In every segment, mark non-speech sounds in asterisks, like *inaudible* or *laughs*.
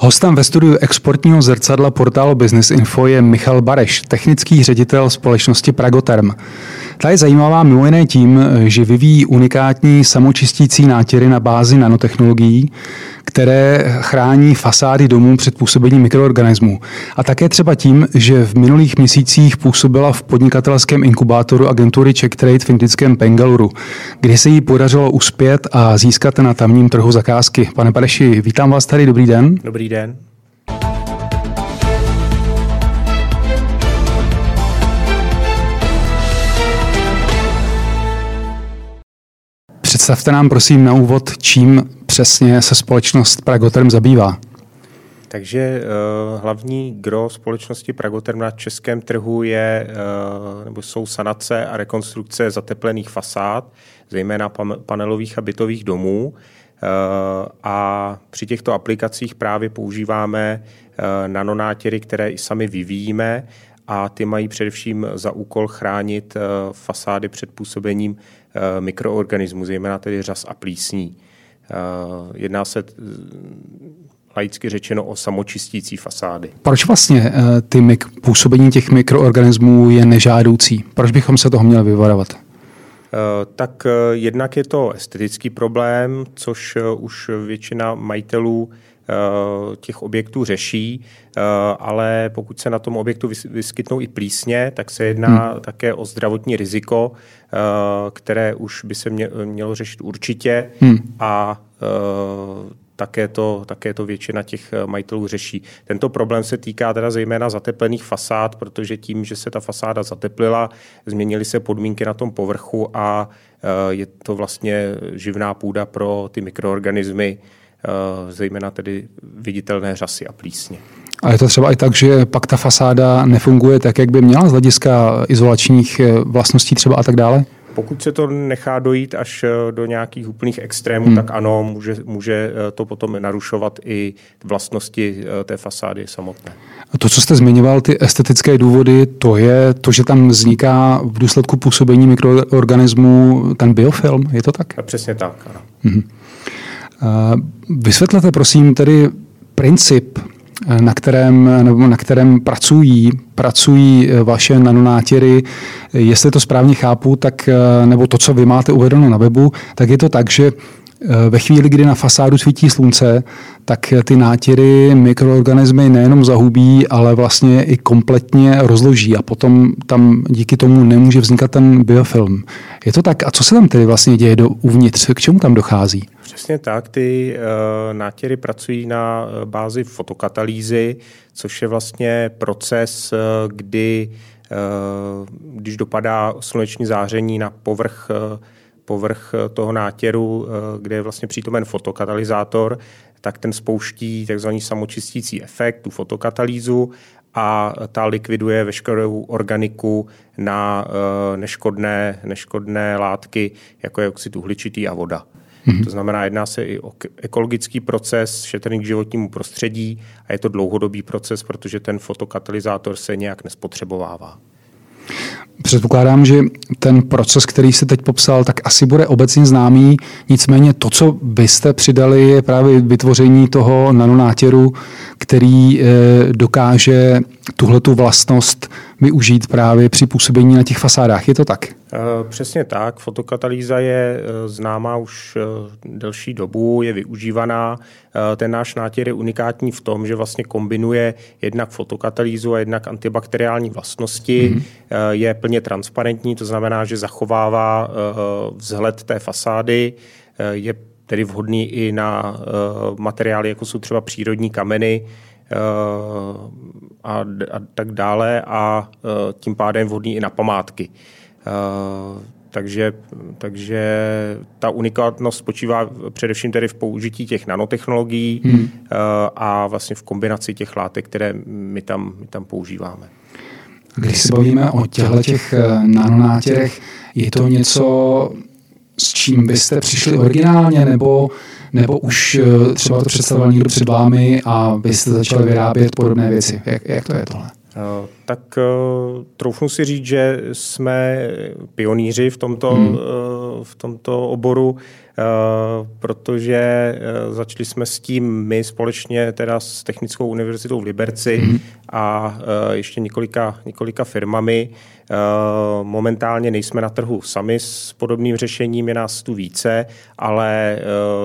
Hostem ve studiu exportního zrcadla portálu Business Info je Michal Bareš, technický ředitel společnosti Pragoterm. Ta je zajímavá mimo jiné tím, že vyvíjí unikátní samočistící nátěry na bázi nanotechnologií, které chrání fasády domů před působením mikroorganismů. A také třeba tím, že v minulých měsících působila v podnikatelském inkubátoru agentury Czech Trade v indickém Bengaluru, kde se jí podařilo uspět a získat na tamním trhu zakázky. Pane Pareši, vítám vás tady, dobrý den. Dobrý den. Představte nám prosím na úvod, čím přesně se společnost Pragoterm zabývá. Takže uh, hlavní gro společnosti Pragoterm na českém trhu je, uh, nebo jsou sanace a rekonstrukce zateplených fasád, zejména panelových a bytových domů. Uh, a při těchto aplikacích právě používáme nanonátěry, které i sami vyvíjíme a ty mají především za úkol chránit fasády před působením mikroorganismů, zejména tedy řas a plísní. Eh, jedná se eh, laicky řečeno o samočistící fasády. Proč vlastně eh, ty mik- působení těch mikroorganismů je nežádoucí? Proč bychom se toho měli vyvarovat? Tak jednak je to estetický problém, což už většina majitelů těch objektů řeší, ale pokud se na tom objektu vyskytnou i plísně, tak se jedná hmm. také o zdravotní riziko, které už by se mělo řešit určitě hmm. a také to, také to většina těch majitelů řeší. Tento problém se týká teda zejména zateplených fasád, protože tím, že se ta fasáda zateplila, změnily se podmínky na tom povrchu a je to vlastně živná půda pro ty mikroorganismy, Eh, zejména tedy viditelné řasy a plísně. A je to třeba i tak, že pak ta fasáda nefunguje tak, jak by měla z hlediska izolačních eh, vlastností třeba a tak dále? Pokud se to nechá dojít až eh, do nějakých úplných extrémů, hmm. tak ano, může, může to potom narušovat i vlastnosti té fasády samotné. A to, co jste zmiňoval, ty estetické důvody, to je to, že tam vzniká v důsledku působení mikroorganismů ten biofilm, je to tak? A přesně tak, ano. Hmm. Vysvětlete prosím tedy princip, na kterém, nebo na kterém pracují, pracují vaše nanonátěry. Jestli to správně chápu, tak, nebo to, co vy máte uvedeno na webu, tak je to tak, že Eh, ve chvíli, kdy na fasádu svítí slunce, tak ty nátěry mikroorganismy nejenom zahubí, ale vlastně i kompletně rozloží a potom tam díky tomu nemůže vznikat ten biofilm. Je to tak? A co se tam tedy vlastně děje do uvnitř? K čemu tam dochází? Přesně tak. Ty uh, nátěry pracují na eh, bázi fotokatalýzy, což je vlastně proces, uh, kdy když dopadá sluneční záření na povrch povrch eh, toho nátěru, eh, kde je vlastně přítomen fotokatalyzátor, tak ten spouští takzvaný samočistící efekt, tu fotokatalýzu a ta likviduje veškerou organiku na eh, neškodné, neškodné látky, jako je oxid uhličitý a voda. Mm-hmm. To znamená, jedná se i o ekologický proces šetrný k životnímu prostředí a je to dlouhodobý proces, protože ten fotokatalyzátor se nějak nespotřebovává. Předpokládám, že ten proces, který jste teď popsal, tak asi bude obecně známý. Nicméně to, co vy jste přidali, je právě vytvoření toho nanonátěru, který eh, dokáže tuhle tu vlastnost využít právě při působení na těch fasádách. Je to tak? Eh, přesně tak. Fotokatalýza je eh, známá už delší dobu, je využívaná. Ten náš nátěr je unikátní v tom, že vlastně kombinuje jednak fotokatalýzu a jednak antibakteriální vlastnosti. Mm-hmm. Je plně transparentní, to znamená, že zachovává vzhled té fasády, je tedy vhodný i na materiály, jako jsou třeba přírodní kameny, a, a tak dále a e, tím pádem vhodný i na památky. E, takže, takže ta unikátnost spočívá především tedy v použití těch nanotechnologií hmm. A vlastně v kombinaci těch látek, které my tam, my tam používáme. Když se bavíme o těchto těch nanonátěrech, je to něco, s čím byste přišli originálně, nebo nebo už eh, třeba to představoval někdo před vámi a vy jste začali vyrábět podobné věci? Jak, jak to je tohle? Eh, tak uh, troufnu si říct, že jsme pionýři v tomto, hmm. uh, v tomto oboru, uh, protože začali jsme s tím my společně teda s Technickou univerzitou v Liberci hmm. a ještě několika, několika firmami. Momentálně nejsme na trhu sami s podobným řešením, je nás tu více, ale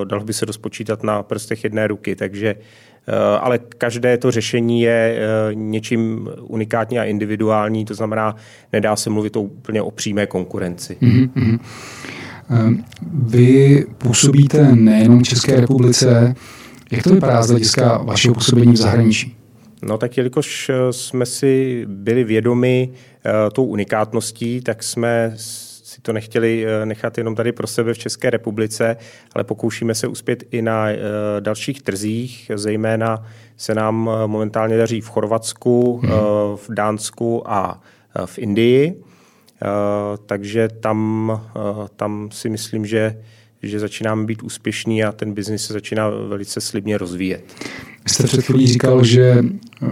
dalo by se dospočítat na prstech jedné ruky, takže Eh, ale každé to řešení je eh, něčím unikátní a individuální, to znamená, nedá se mluvit o úplně o přímé konkurenci. Mm-hmm. Vy působíte nejenom v České republice, jak to vypadá z hlediska vašeho působení v zahraničí? No tak jelikož jsme si byli vědomi uh, tou unikátností, tak jsme to nechtěli eh, nechat jenom tady pro sebe v České republice, ale pokoušíme se uspět i na eh, dalších trzích, zejména se nám eh, momentálně daří v Chorvatsku, hmm. v Dánsku a v Indii. Takže tam, tam si myslím, že že začínáme být úspěšní a ten biznis se začíná velice slibně rozvíjet. Vy jste před chvílí říkal, že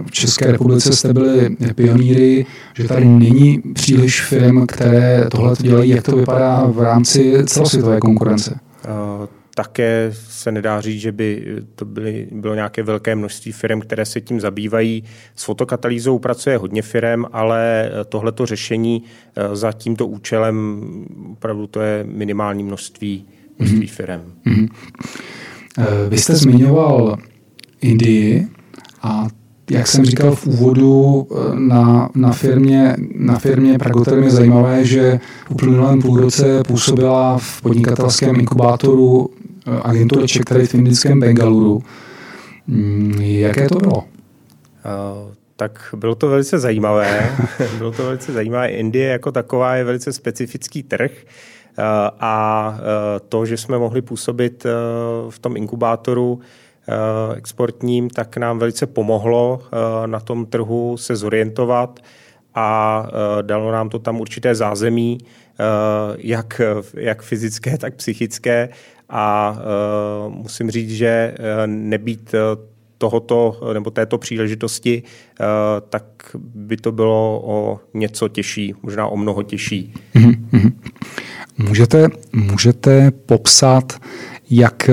v České republice jste byli pionýry, že tady není příliš firm, které tohle dělají. Jak to vypadá v rámci celosvětové konkurence? Uh, také se nedá říct, že by to byly, bylo nějaké velké množství firm, které se tím zabývají. S fotokatalýzou pracuje hodně firm, ale tohleto řešení uh, za tímto účelem opravdu to je minimální množství, množství mm-hmm. firm. Mm-hmm. Vy jste zmiňoval Indii a jak jsem říkal v úvodu, eh, na, na firmě, na firmě Pragoterm je zajímavé, že v uplynulém půlroce působila v podnikatelském inkubátoru eh, agentura Czech Trade v indickém Bengaluru. Mm, jaké to bylo? Uh, tak bylo to velice zajímavé. *laughs* bylo to velice zajímavé. Indie jako taková je velice specifický trh a to, že jsme mohli působit v tom inkubátoru, exportním, tak nám velice pomohlo eh, na tom trhu se zorientovat a eh, dalo nám to tam určité zázemí, jak, jak fyzické, *laughs* tak psychické a musím říct, že nebýt tohoto nebo této příležitosti, tak by to bylo o něco těžší, možná o mnoho těžší. Mm-hmm. Můžete, můžete popsat, jak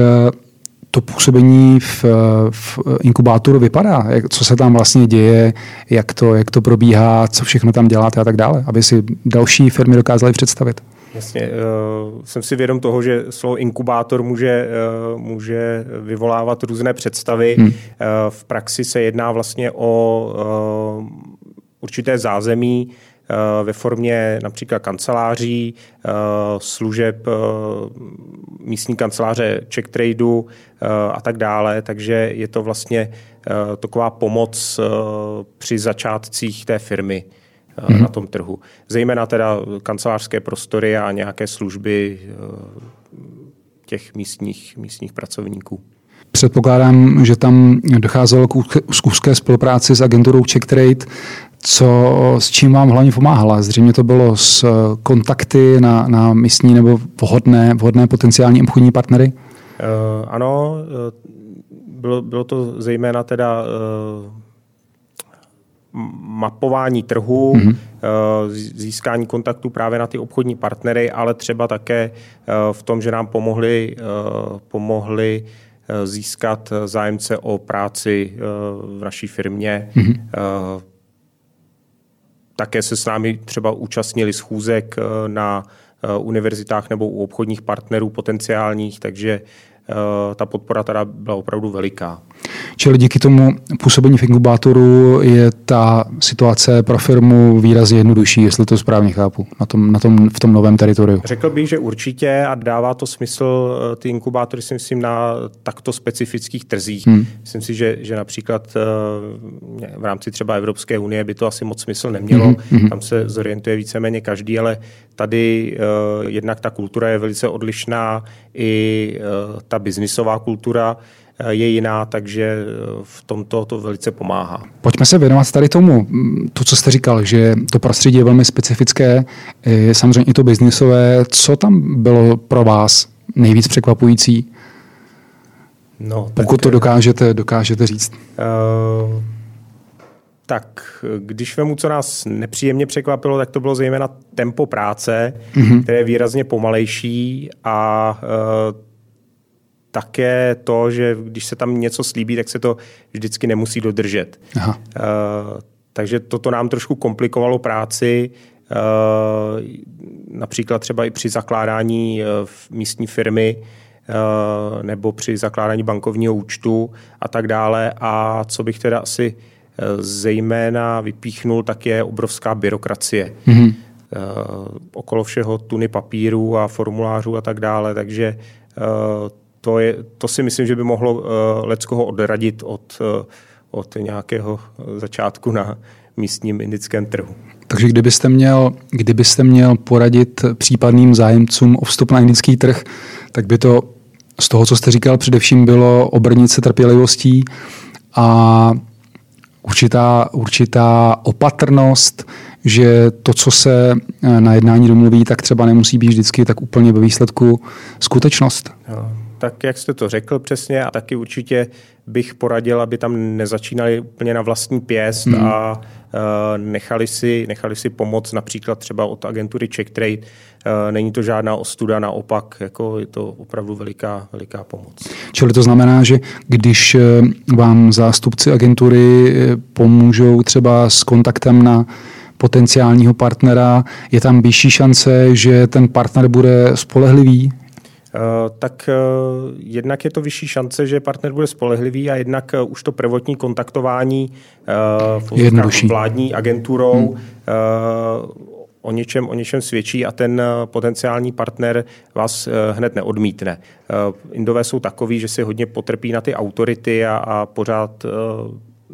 to působení v, v inkubátoru vypadá? Jak, co se tam vlastně děje, jak to, jak to probíhá, co všechno tam děláte a tak dále, aby si další firmy dokázaly představit? Jasně, uh, jsem si vědom toho, že slovo inkubátor může, uh, může vyvolávat různé představy. Hmm. Uh, v praxi se jedná vlastně o uh, určité zázemí, ve formě například kanceláří, eh, služeb eh, místní kanceláře Czech Tradeu a tak dále. Takže je to vlastně taková pomoc při začátcích té firmy mm-hmm. na tom trhu. Zejména teda kancelářské prostory a nějaké služby těch místních, místních pracovníků. Předpokládám, že tam docházelo k úzké spolupráci s agenturou Czech Trade co, s čím vám hlavně pomáhala? Zřejmě to bylo s eh, kontakty na, na místní nebo vhodné, vhodné potenciální obchodní partnery? Uh, ano, uh, bylo, bylo to zejména teda uh, mapování trhu, mm-hmm. získání kontaktu právě na ty obchodní partnery, ale třeba také v tom, že nám pomohli, pomohli získat zájemce o práci v naší firmě. Mm-hmm také se s námi třeba účastnili schůzek eh, na eh, univerzitách nebo u obchodních partnerů potenciálních, takže ta podpora teda byla opravdu veliká. Čili díky tomu působení v inkubátoru je ta situace pro firmu výrazně jednodušší, jestli to správně chápu, na tom, na tom, v tom novém teritoriu. Řekl bych, že určitě a dává to smysl eh, ty inkubátory si myslím na takto specifických trzích. Hmm. Myslím si, že, že například eh, v rámci třeba Evropské unie by to asi moc smysl nemělo. Hmm. hmm. Tam se zorientuje víceméně každý, ale tady jednak ta kultura je velice odlišná, i ta biznisová kultura eh, je jiná, takže eh, v tomto to velice pomáhá. Pojďme se věnovat tady tomu, mm, to, co jste říkal, že to prostředí je velmi specifické, je samozřejmě i to biznisové. Co tam bylo pro vás nejvíc překvapující? No, Pokud tak, to dokážete, dokážete říct. Uh, tak když vemu, co nás nepříjemně překvapilo, tak to bylo zejména tempo práce, mm-hmm. které je výrazně pomalejší a uh, také to, že když se tam něco slíbí, tak se to vždycky nemusí dodržet. Aha. Uh, takže toto nám trošku komplikovalo práci, uh, například třeba i při zakládání uh, místní firmy nebo při zakládání bankovního účtu a tak dále. A co bych teda asi zejména vypíchnul, tak je obrovská byrokracie. Mm-hmm. Okolo všeho tuny papíru a formulářů a tak dále, takže to, je, to si myslím, že by mohlo uh, leckoho odradit od, uh, od nějakého začátku na místním indickém trhu. Takže kdybyste měl, kdybyste měl poradit případným zájemcům o vstup na indický trh, tak by to z toho, co jste říkal, především bylo obrnit se trpělivostí a určitá, určitá opatrnost, že to, co se eh, na jednání domluví, tak třeba nemusí být vždycky tak úplně ve výsledku skutečnost. Jo tak jak jste to řekl přesně a taky určitě bych poradil, aby tam nezačínali úplně na vlastní pěst hmm. a uh, nechali, si, nechali si pomoc například třeba od agentury Check Trade. Uh, není to žádná ostuda, naopak jako je to opravdu veliká, veliká pomoc. Čili to znamená, že když e, vám zástupci agentury pomůžou třeba s kontaktem na potenciálního partnera, je tam vyšší šance, že ten partner bude spolehlivý? Eh, tak eh, jednak je to vyšší šance, že partner bude spolehlivý a jednak eh, už to prvotní kontaktování Jednodušší. vládní agenturou hmm. o něčem, o něčem svědčí a ten potenciální partner vás hned neodmítne. Indové jsou takový, že si hodně potrpí na ty autority a, a pořád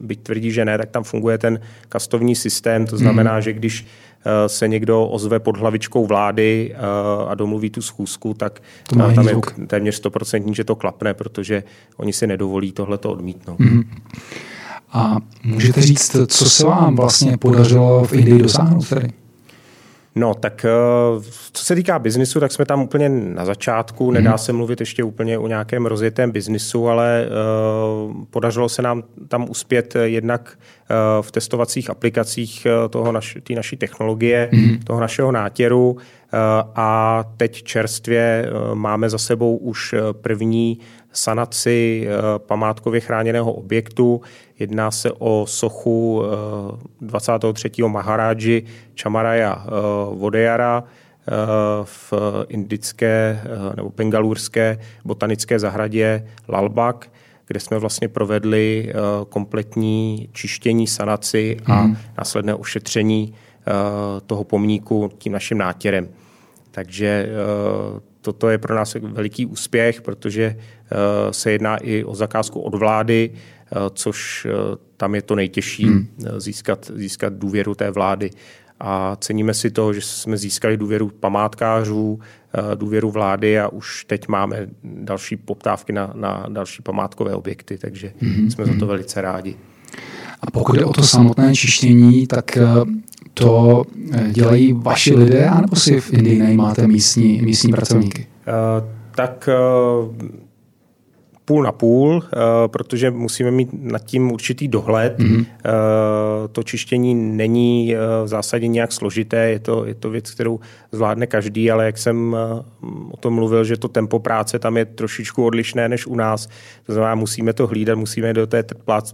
byť tvrdí, že ne, tak tam funguje ten kastovní systém. To znamená, hmm. že když Eh, se někdo ozve pod hlavičkou vlády eh, a domluví tu schůzku, tak to tam zvuk. je téměř stoprocentní, že to klapne, protože oni si nedovolí tohle to odmítnout. Mm-hmm. A můžete říct, co se vám vlastně podařilo v Indii dosáhnout tedy? No, tak eh, co se týká biznisu, tak jsme tam úplně na začátku. Nedá mhm. se mluvit ještě úplně o nějakém rozjetém biznisu, ale uh, podařilo se nám tam uspět jednak uh, v testovacích aplikacích toho naš, té naší technologie, mm. toho našeho nátěru uh, a teď čerstvě uh, máme za sebou už první sanaci památkově chráněného objektu. Jedná se o sochu 23. Maharáži Chamaraja Vodejara v indické nebo bengalurské botanické zahradě Lalbak, kde jsme vlastně provedli kompletní čištění, sanaci a mm. následné ošetření toho pomníku tím naším nátěrem. Takže toto je pro nás veliký úspěch, protože se jedná i o zakázku od vlády, což tam je to nejtěžší hmm. získat, získat důvěru té vlády. A ceníme si to, že jsme získali důvěru památkářů, důvěru vlády a už teď máme další poptávky na, na další památkové objekty, takže hmm. jsme za to velice rádi. A pokud je o to samotné čištění, tak to dělají vaši lidé, anebo si v Indii najímáte místní, místní pracovníky? Uh, tak uh, půl na půl, uh, protože musíme mít nad tím určitý dohled. Mm-hmm. To čištění není v zásadě nějak složité, je to, je to věc, kterou zvládne každý, ale jak jsem o tom mluvil, že to tempo práce tam je trošičku odlišné než u nás. To znamená, musíme to hlídat, musíme do té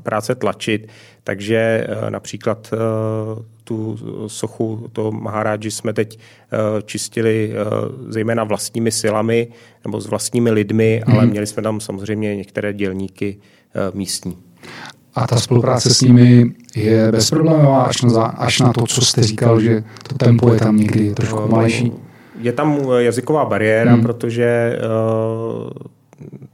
práce tlačit. Takže například tu sochu, to Maharáži jsme teď uh, čistili uh, zejména vlastními silami nebo s vlastními lidmi, mm. ale měli jsme tam samozřejmě některé dělníky místní. A ta spolupráce s nimi je bezproblémová až na, až na to, co jste říkal, že to tempo je tam někdy trošku pomalejší? Je tam jazyková bariéra, hmm. protože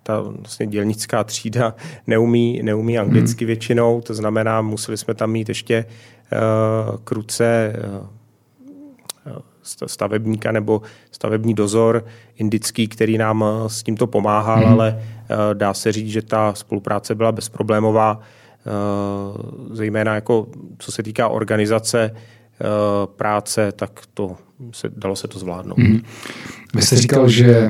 ta vlastně dělnická třída neumí, neumí anglicky hmm. většinou, to znamená, museli jsme tam mít ještě uh, kruce uh, stavebníka nebo stavební dozor indický, který nám s tímto pomáhal, hmm. ale uh, dá se říct, že ta spolupráce byla bezproblémová, zejména jako co se týká organizace práce, tak to se, dalo se to zvládnout. Hmm. Vy jste říkal, že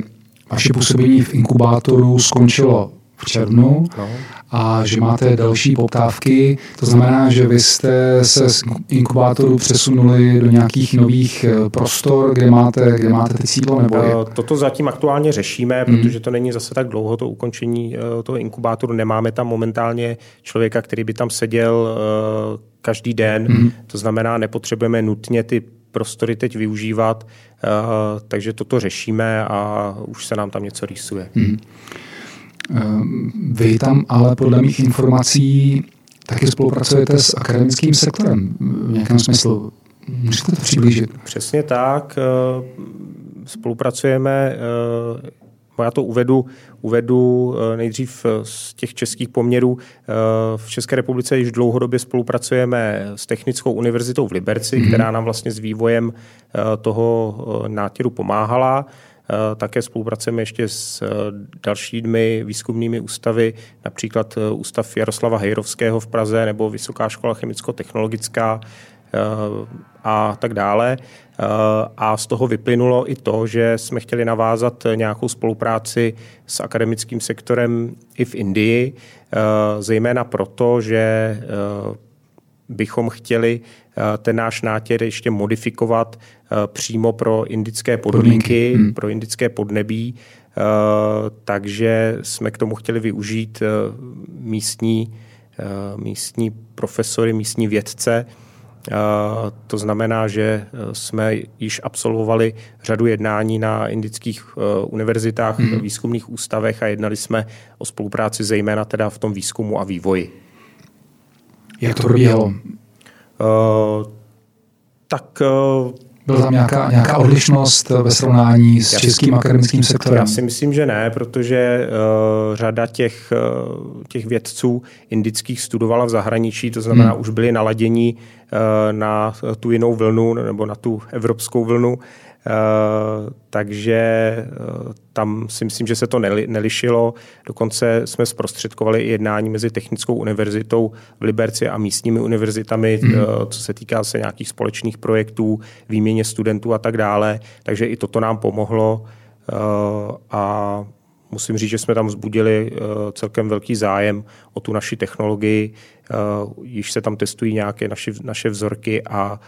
vaše působení v inkubátoru skončilo v červnu no. a že máte další poptávky. To znamená, že vy jste se z inkubátoru přesunuli do nějakých nových eh, prostor, kde máte, kde máte ty sídlo? Nebo je? Toto zatím aktuálně řešíme, mm. protože to není zase tak dlouho, to ukončení toho inkubátoru. Nemáme tam momentálně člověka, který by tam seděl každý den. Mm. To znamená, nepotřebujeme nutně ty prostory teď využívat, eh, takže toto řešíme a už se nám tam něco rýsuje. Hmm. Vy tam ale podle mých informací taky spolupracujete s akademickým sektorem v nějakém smyslu. Můžete to přiblížit? Přesně tak. Eh, spolupracujeme já to uvedu, uvedu eh, nejdřív eh, z těch českých poměrů. Eh, v České republice již dlouhodobě spolupracujeme s Technickou univerzitou v Liberci, mm-hmm. která nám vlastně s vývojem toho nátěru pomáhala. Také spolupracujeme ještě s dalšími výzkumnými ústavy, například Ústav Jaroslava Hejrovského v Praze nebo Vysoká škola chemicko-technologická a tak dále. Eh, a z toho vyplynulo i to, že jsme chtěli navázat nějakou spolupráci s akademickým sektorem i v Indii, eh, zejména proto, že eh, bychom chtěli ten náš nátěr ještě modifikovat přímo pro indické podmínky, hmm. pro indické podnebí, takže jsme k tomu chtěli využít místní, místní profesory, místní vědce, to znamená, že e, jsme již absolvovali řadu jednání na indických e, univerzitách, hmm. výzkumných ústavech a jednali jsme o spolupráci zejména teda v tom výzkumu a vývoji. Jak to probíhalo? Uh, tak uh, byla tam nějaká, nějaká odlišnost ve srovnání s českým akademickým sektorem? Já si myslím, že ne, protože uh, řada těch, uh, těch vědců indických studovala v zahraničí, to znamená, hmm. už byli naladění na tu jinou vlnu nebo na tu evropskou vlnu. Eh, takže eh, tam si myslím, že se to nelišilo. Dokonce jsme zprostředkovali i jednání mezi Technickou univerzitou v Liberci a místními univerzitami, mm. co se týká se nějakých společných projektů, výměně studentů a tak dále. Takže i toto nám pomohlo a musím říct, že jsme tam vzbudili celkem velký zájem o tu naši technologii. Již se tam testují nějaké naši, naše vzorky a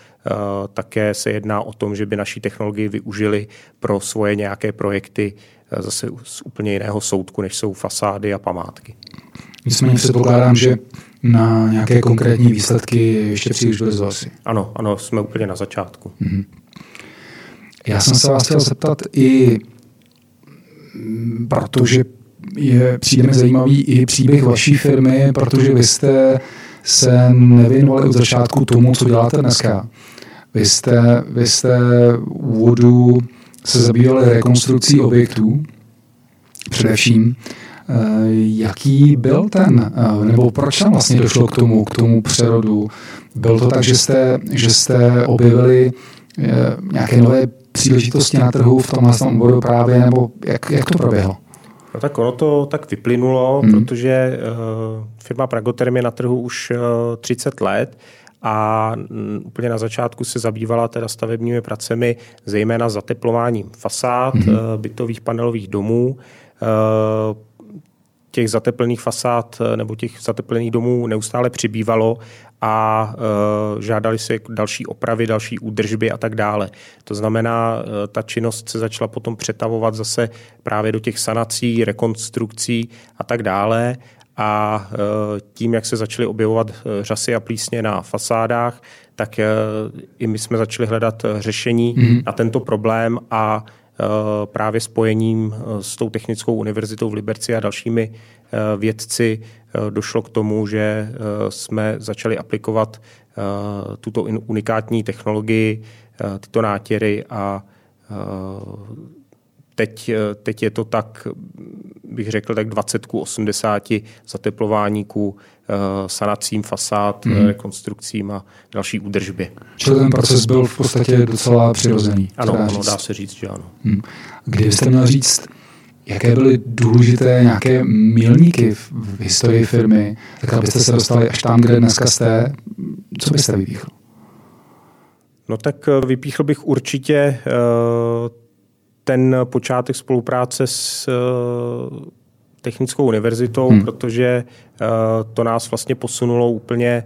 také se jedná o tom, že by naší technologii využili pro svoje nějaké projekty zase z úplně jiného soudku, než jsou fasády a památky. Nicméně předpokládám, že na nějaké konkrétní výsledky ještě příliš brzo asi. Ano, ano, jsme úplně na začátku. Mm-hmm. Já jsem se vás chtěl zeptat i protože je, přijde zajímavý i příběh vaší firmy, protože vy jste se nevěnovali od začátku tomu, co děláte dneska. Vy jste, vy jste úvodu se zabývali rekonstrukcí objektů, především. Eh, jaký byl ten, eh, nebo proč tam vlastně došlo k tomu, k tomu přerodu? Byl to tak, že jste, že jste objevili eh, nějaké nové příležitosti na trhu v tomhle oboru právě, nebo jak, jak to proběhlo? No tak ono to tak vyplynulo, hmm. protože uh, firma Pragoterm je na trhu už uh, eh, 30 let a um, úplně na začátku se zabývala teda stavebními pracemi, zejména zateplováním fasád hmm. uh, bytových panelových domů. Uh, těch zateplených fasád nebo těch zateplených domů neustále přibývalo a e, žádali se další opravy, další údržby a tak dále. To znamená, e, ta činnost se začala potom přetavovat zase právě do těch sanací, rekonstrukcí a tak dále a e, tím, jak se začaly objevovat řasy a plísně na fasádách, tak i my jsme začali hledat řešení mm-hmm. na tento problém a právě spojením s tou technickou univerzitou v Liberci a dalšími vědci došlo k tomu, že jsme začali aplikovat tuto unikátní technologii, tyto nátěry a teď, teď je to tak, bych řekl, tak 20 ku 80 zateplování ku sanacím fasád, mm. rekonstrukcím a další údržbě. Čili ten proces byl v podstatě docela přirozený. Ano, ano dá se říct, že ano. Hmm. Kdybyste měl říct, jaké byly důležité nějaké milníky v, v historii firmy, tak abyste se dostali až tam, kde dneska jste, co byste vypíchl? No tak eh, vypíchl bych určitě eh, ten počátek spolupráce s, eh, technickou univerzitou, hmm. protože to nás vlastně posunulo úplně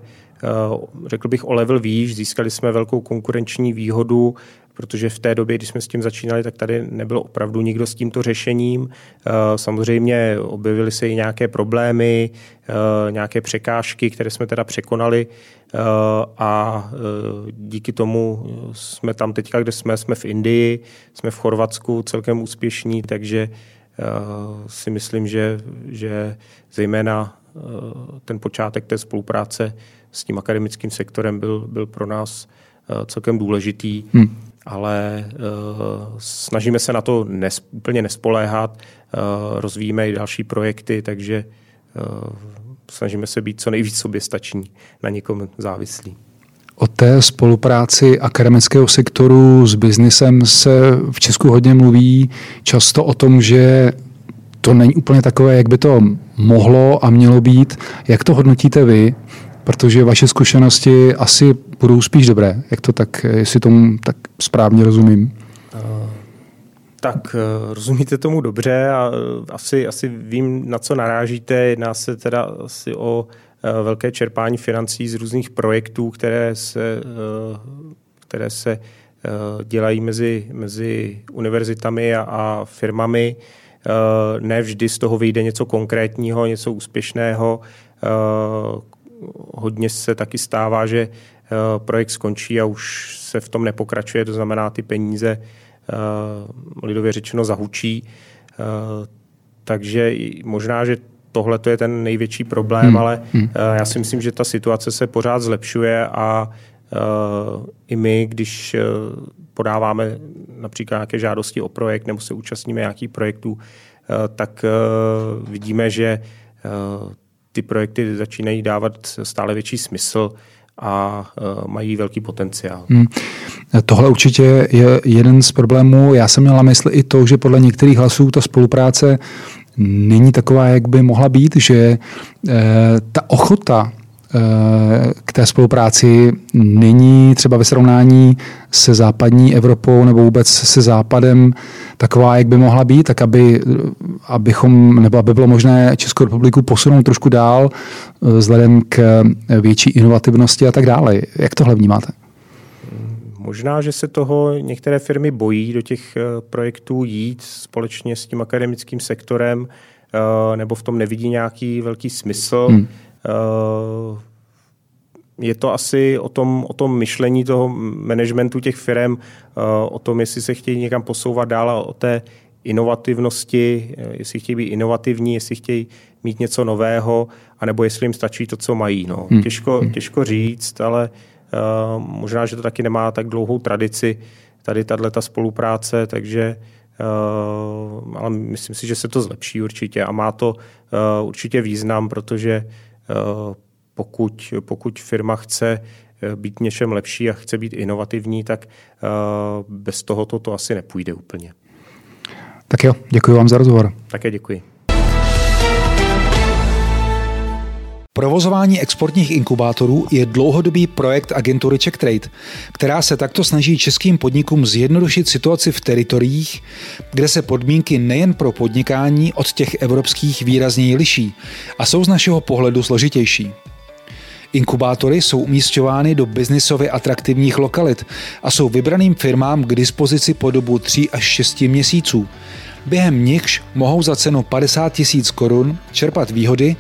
řekl bych o level výš, získali jsme velkou konkurenční výhodu protože v té době, když jsme s tím začínali, tak tady nebyl opravdu nikdo s tímto řešením. Eh, samozřejmě objevily se i nějaké problémy, eh, nějaké překážky, které jsme teda překonali eh, a díky tomu jsme tam teďka, kde jsme, jsme v Indii, jsme v Chorvatsku celkem úspěšní, takže si myslím, že, že zejména ten počátek té spolupráce s tím akademickým sektorem byl, byl pro nás celkem důležitý. Hmm ale uh, snažíme se na to nes, úplně nespoléhat, uh, rozvíjíme i další projekty, takže uh, snažíme se být co nejvíc soběstační, na někom závislí. O té spolupráci akademického sektoru s biznisem se v Česku hodně mluví. Často o tom, že to není úplně takové, jak by to mohlo a mělo být. Jak to hodnotíte vy? protože vaše zkušenosti asi budou spíš dobré. Jak to tak, jestli tomu tak správně rozumím? Tak eh, rozumíte tomu dobře a eh, asi, asi vím, na co narážíte. Jedná se teda asi o eh, velké čerpání financí z různých projektů, které se, které se dělají mezi, mezi univerzitami a, a firmami. Ne vždy z toho vyjde něco konkrétního, něco úspěšného hodně se taky stává, že eh, projekt skončí a už se v tom nepokračuje, to znamená, ty peníze eh, lidově řečeno zahučí. Eh, takže možná, že tohle je ten největší problém, hmm. ale hmm. já si myslím, že ta situace se pořád zlepšuje a i my, když podáváme například nějaké žádosti o projekt nebo se účastníme nějakých projektů, tak vidíme, že ty projekty začínají dávat stále větší smysl a uh, mají velký potenciál. Hmm. Tohle určitě je jeden z problémů. Já jsem měla mysli i to, že podle některých hlasů ta spolupráce není taková, jak by mohla být, že eh, ta ochota k té spolupráci není třeba ve srovnání se západní Evropou nebo vůbec se západem taková, jak by mohla být, tak aby, abychom, nebo aby bylo možné Českou republiku posunout trošku dál vzhledem k větší inovativnosti a tak dále. Jak tohle vnímáte? Možná, že se toho některé firmy bojí do těch eh, projektů jít společně s tím akademickým sektorem, eh, nebo v tom nevidí nějaký velký smysl. Hmm. Eh, je to asi o tom, o tom myšlení toho managementu těch firm, eh, o tom, jestli se chtějí někam posouvat dál o té inovativnosti, eh, jestli chtějí být inovativní, jestli chtějí mít něco nového, anebo jestli jim stačí to, co mají. No. Hmm. Těžko, hmm. těžko říct, ale uh, možná, že to taky nemá tak dlouhou tradici, tady tato spolupráce, takže uh, ale myslím si, že se to zlepší určitě a má to uh, určitě význam, protože pokud, pokud firma chce eh, být něčem lepší a chce být inovativní, tak eh, bez toho to asi nepůjde úplně. Tak jo, děkuji vám za rozhovor. Také děkuji. Provozování exportních inkubátorů je dlouhodobý projekt agentury Czech Trade, která se takto snaží českým podnikům zjednodušit situaci v teritoriích, kde se podmínky nejen pro podnikání od těch evropských výrazněji liší a jsou z našeho pohledu složitější. Inkubátory jsou umístěvány do biznisově atraktivních lokalit a jsou vybraným firmám k dispozici po dobu 3 až 6 měsíců, během nichž mohou za cenu 50 tisíc korun čerpat výhody,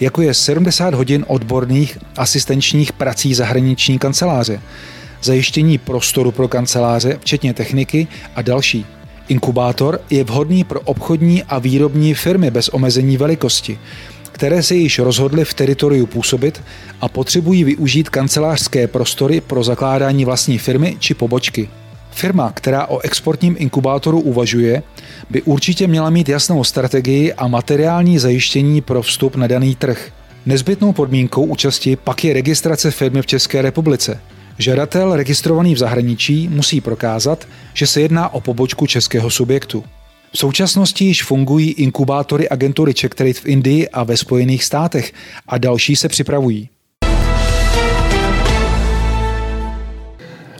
jako je 70 hodin odborných asistenčních prací zahraniční kanceláře, zajištění prostoru pro kanceláře, včetně techniky a další. Inkubátor je vhodný pro obchodní a výrobní firmy bez omezení velikosti, které se již rozhodly v teritoriu působit a potřebují využít kancelářské prostory pro zakládání vlastní firmy či pobočky. Firma, která o exportním inkubátoru uvažuje, by určitě měla mít jasnou strategii a materiální zajištění pro vstup na daný trh. Nezbytnou podmínkou účasti pak je registrace firmy v České republice. Žadatel registrovaný v zahraničí musí prokázat, že se jedná o pobočku českého subjektu. V současnosti již fungují inkubátory agentury Czech Trade v Indii a ve Spojených státech a další se připravují.